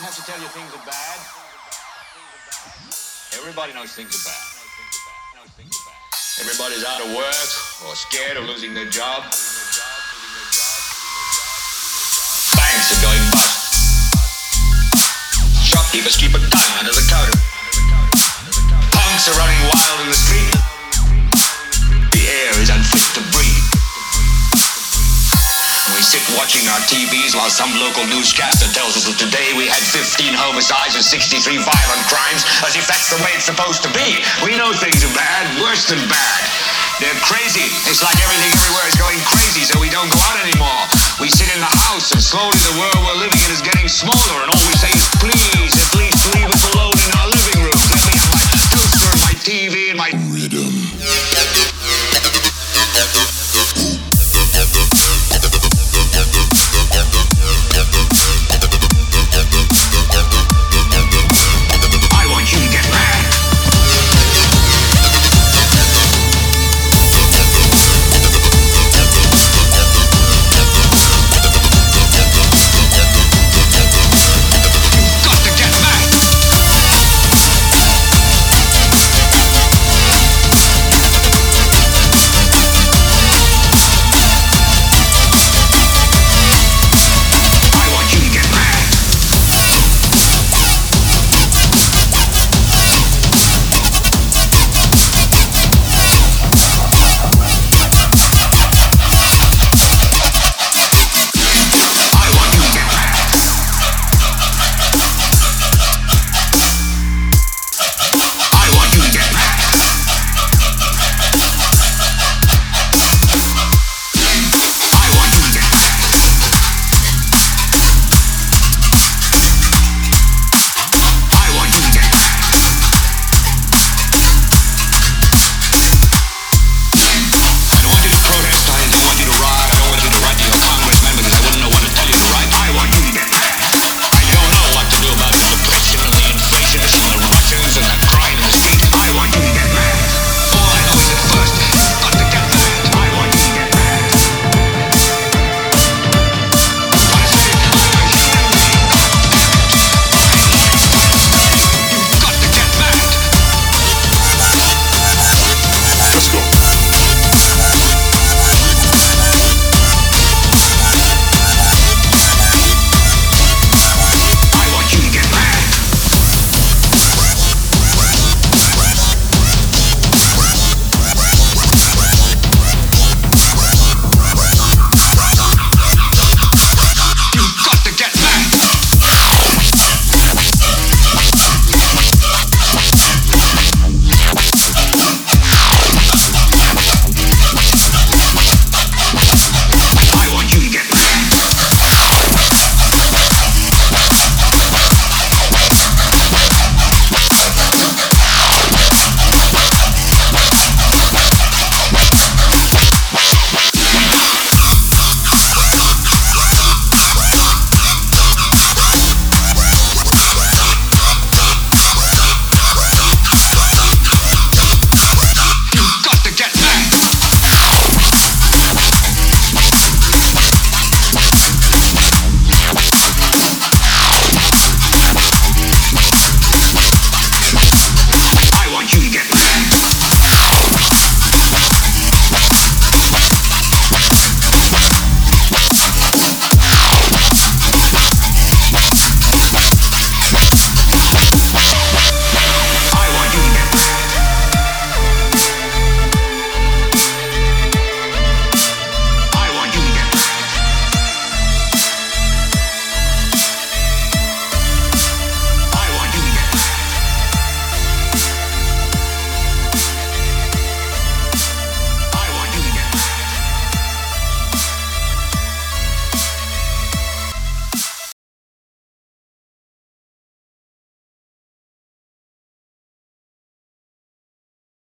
don't have to tell you things are bad. Everybody knows things are bad. Everybody's out of work or scared of losing their job. Banks are going bust. Shopkeepers keep a gun sit watching our TVs while some local newscaster tells us that today we had 15 homicides and 63 violent crimes, as if that's the way it's supposed to be. We know things are bad, worse than bad. They're crazy. It's like everything everywhere is going crazy, so we don't go out anymore. We sit in the house, and slowly the world we're living in is getting smaller,